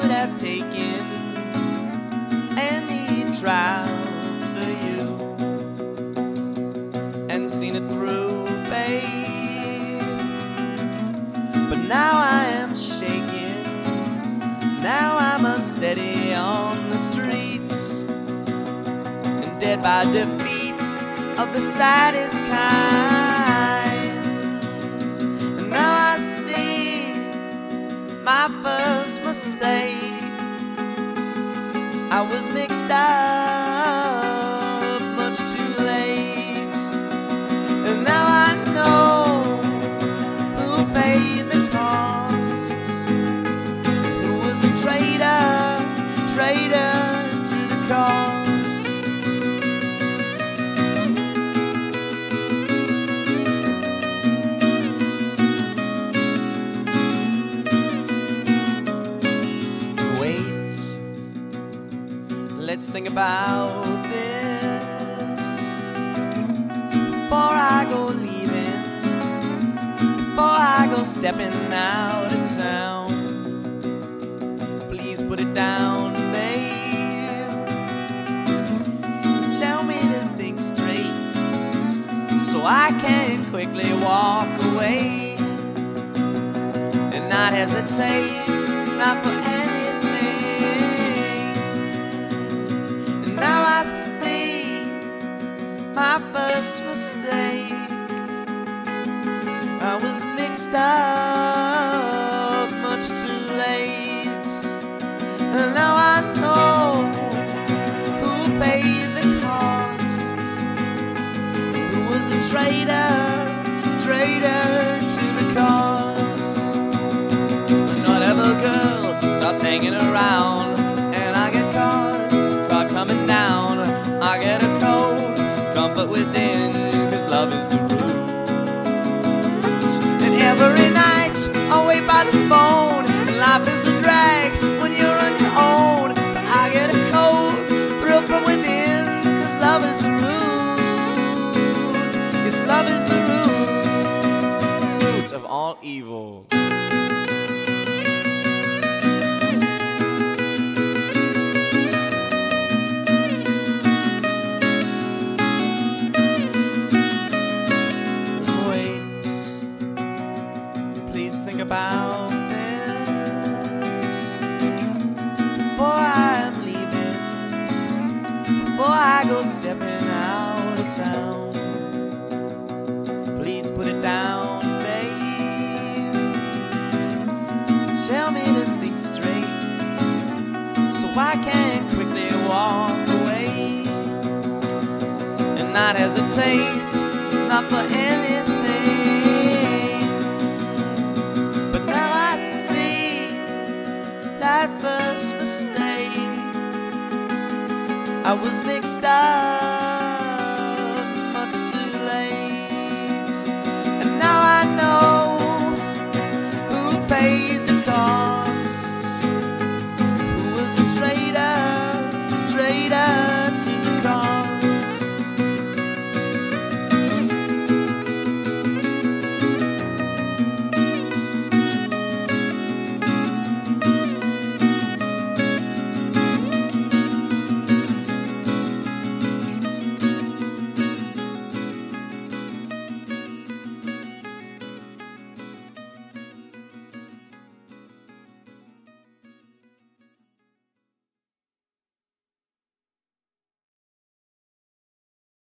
would have taken any trial for you and seen it through, babe. But now I am shaking, now I'm unsteady on the streets and dead by defeats of the saddest kind. And now I see my first mistake. I was mixed up much too late. And now I know who paid the cost. Who was a traitor, traitor to the cause. About this before I go leaving, before I go stepping out of town. Please put it down, babe. Tell me to think straight so I can quickly walk away and not hesitate, not for anything. My first mistake. I was mixed up much too late, and now I know who paid the cost. Who was a traitor, traitor to the cause. Not ever girl starts hanging around, by the phone, and life is a drag when you're on your own. But I get a cold thrill from within, cause love is the root. Yes, love is the root of all evil. town. Please put it down, babe. Tell me to think straight so I can quickly walk away and not hesitate, not for anything. But now I see that first mistake. I was mixed up. lead her to the car.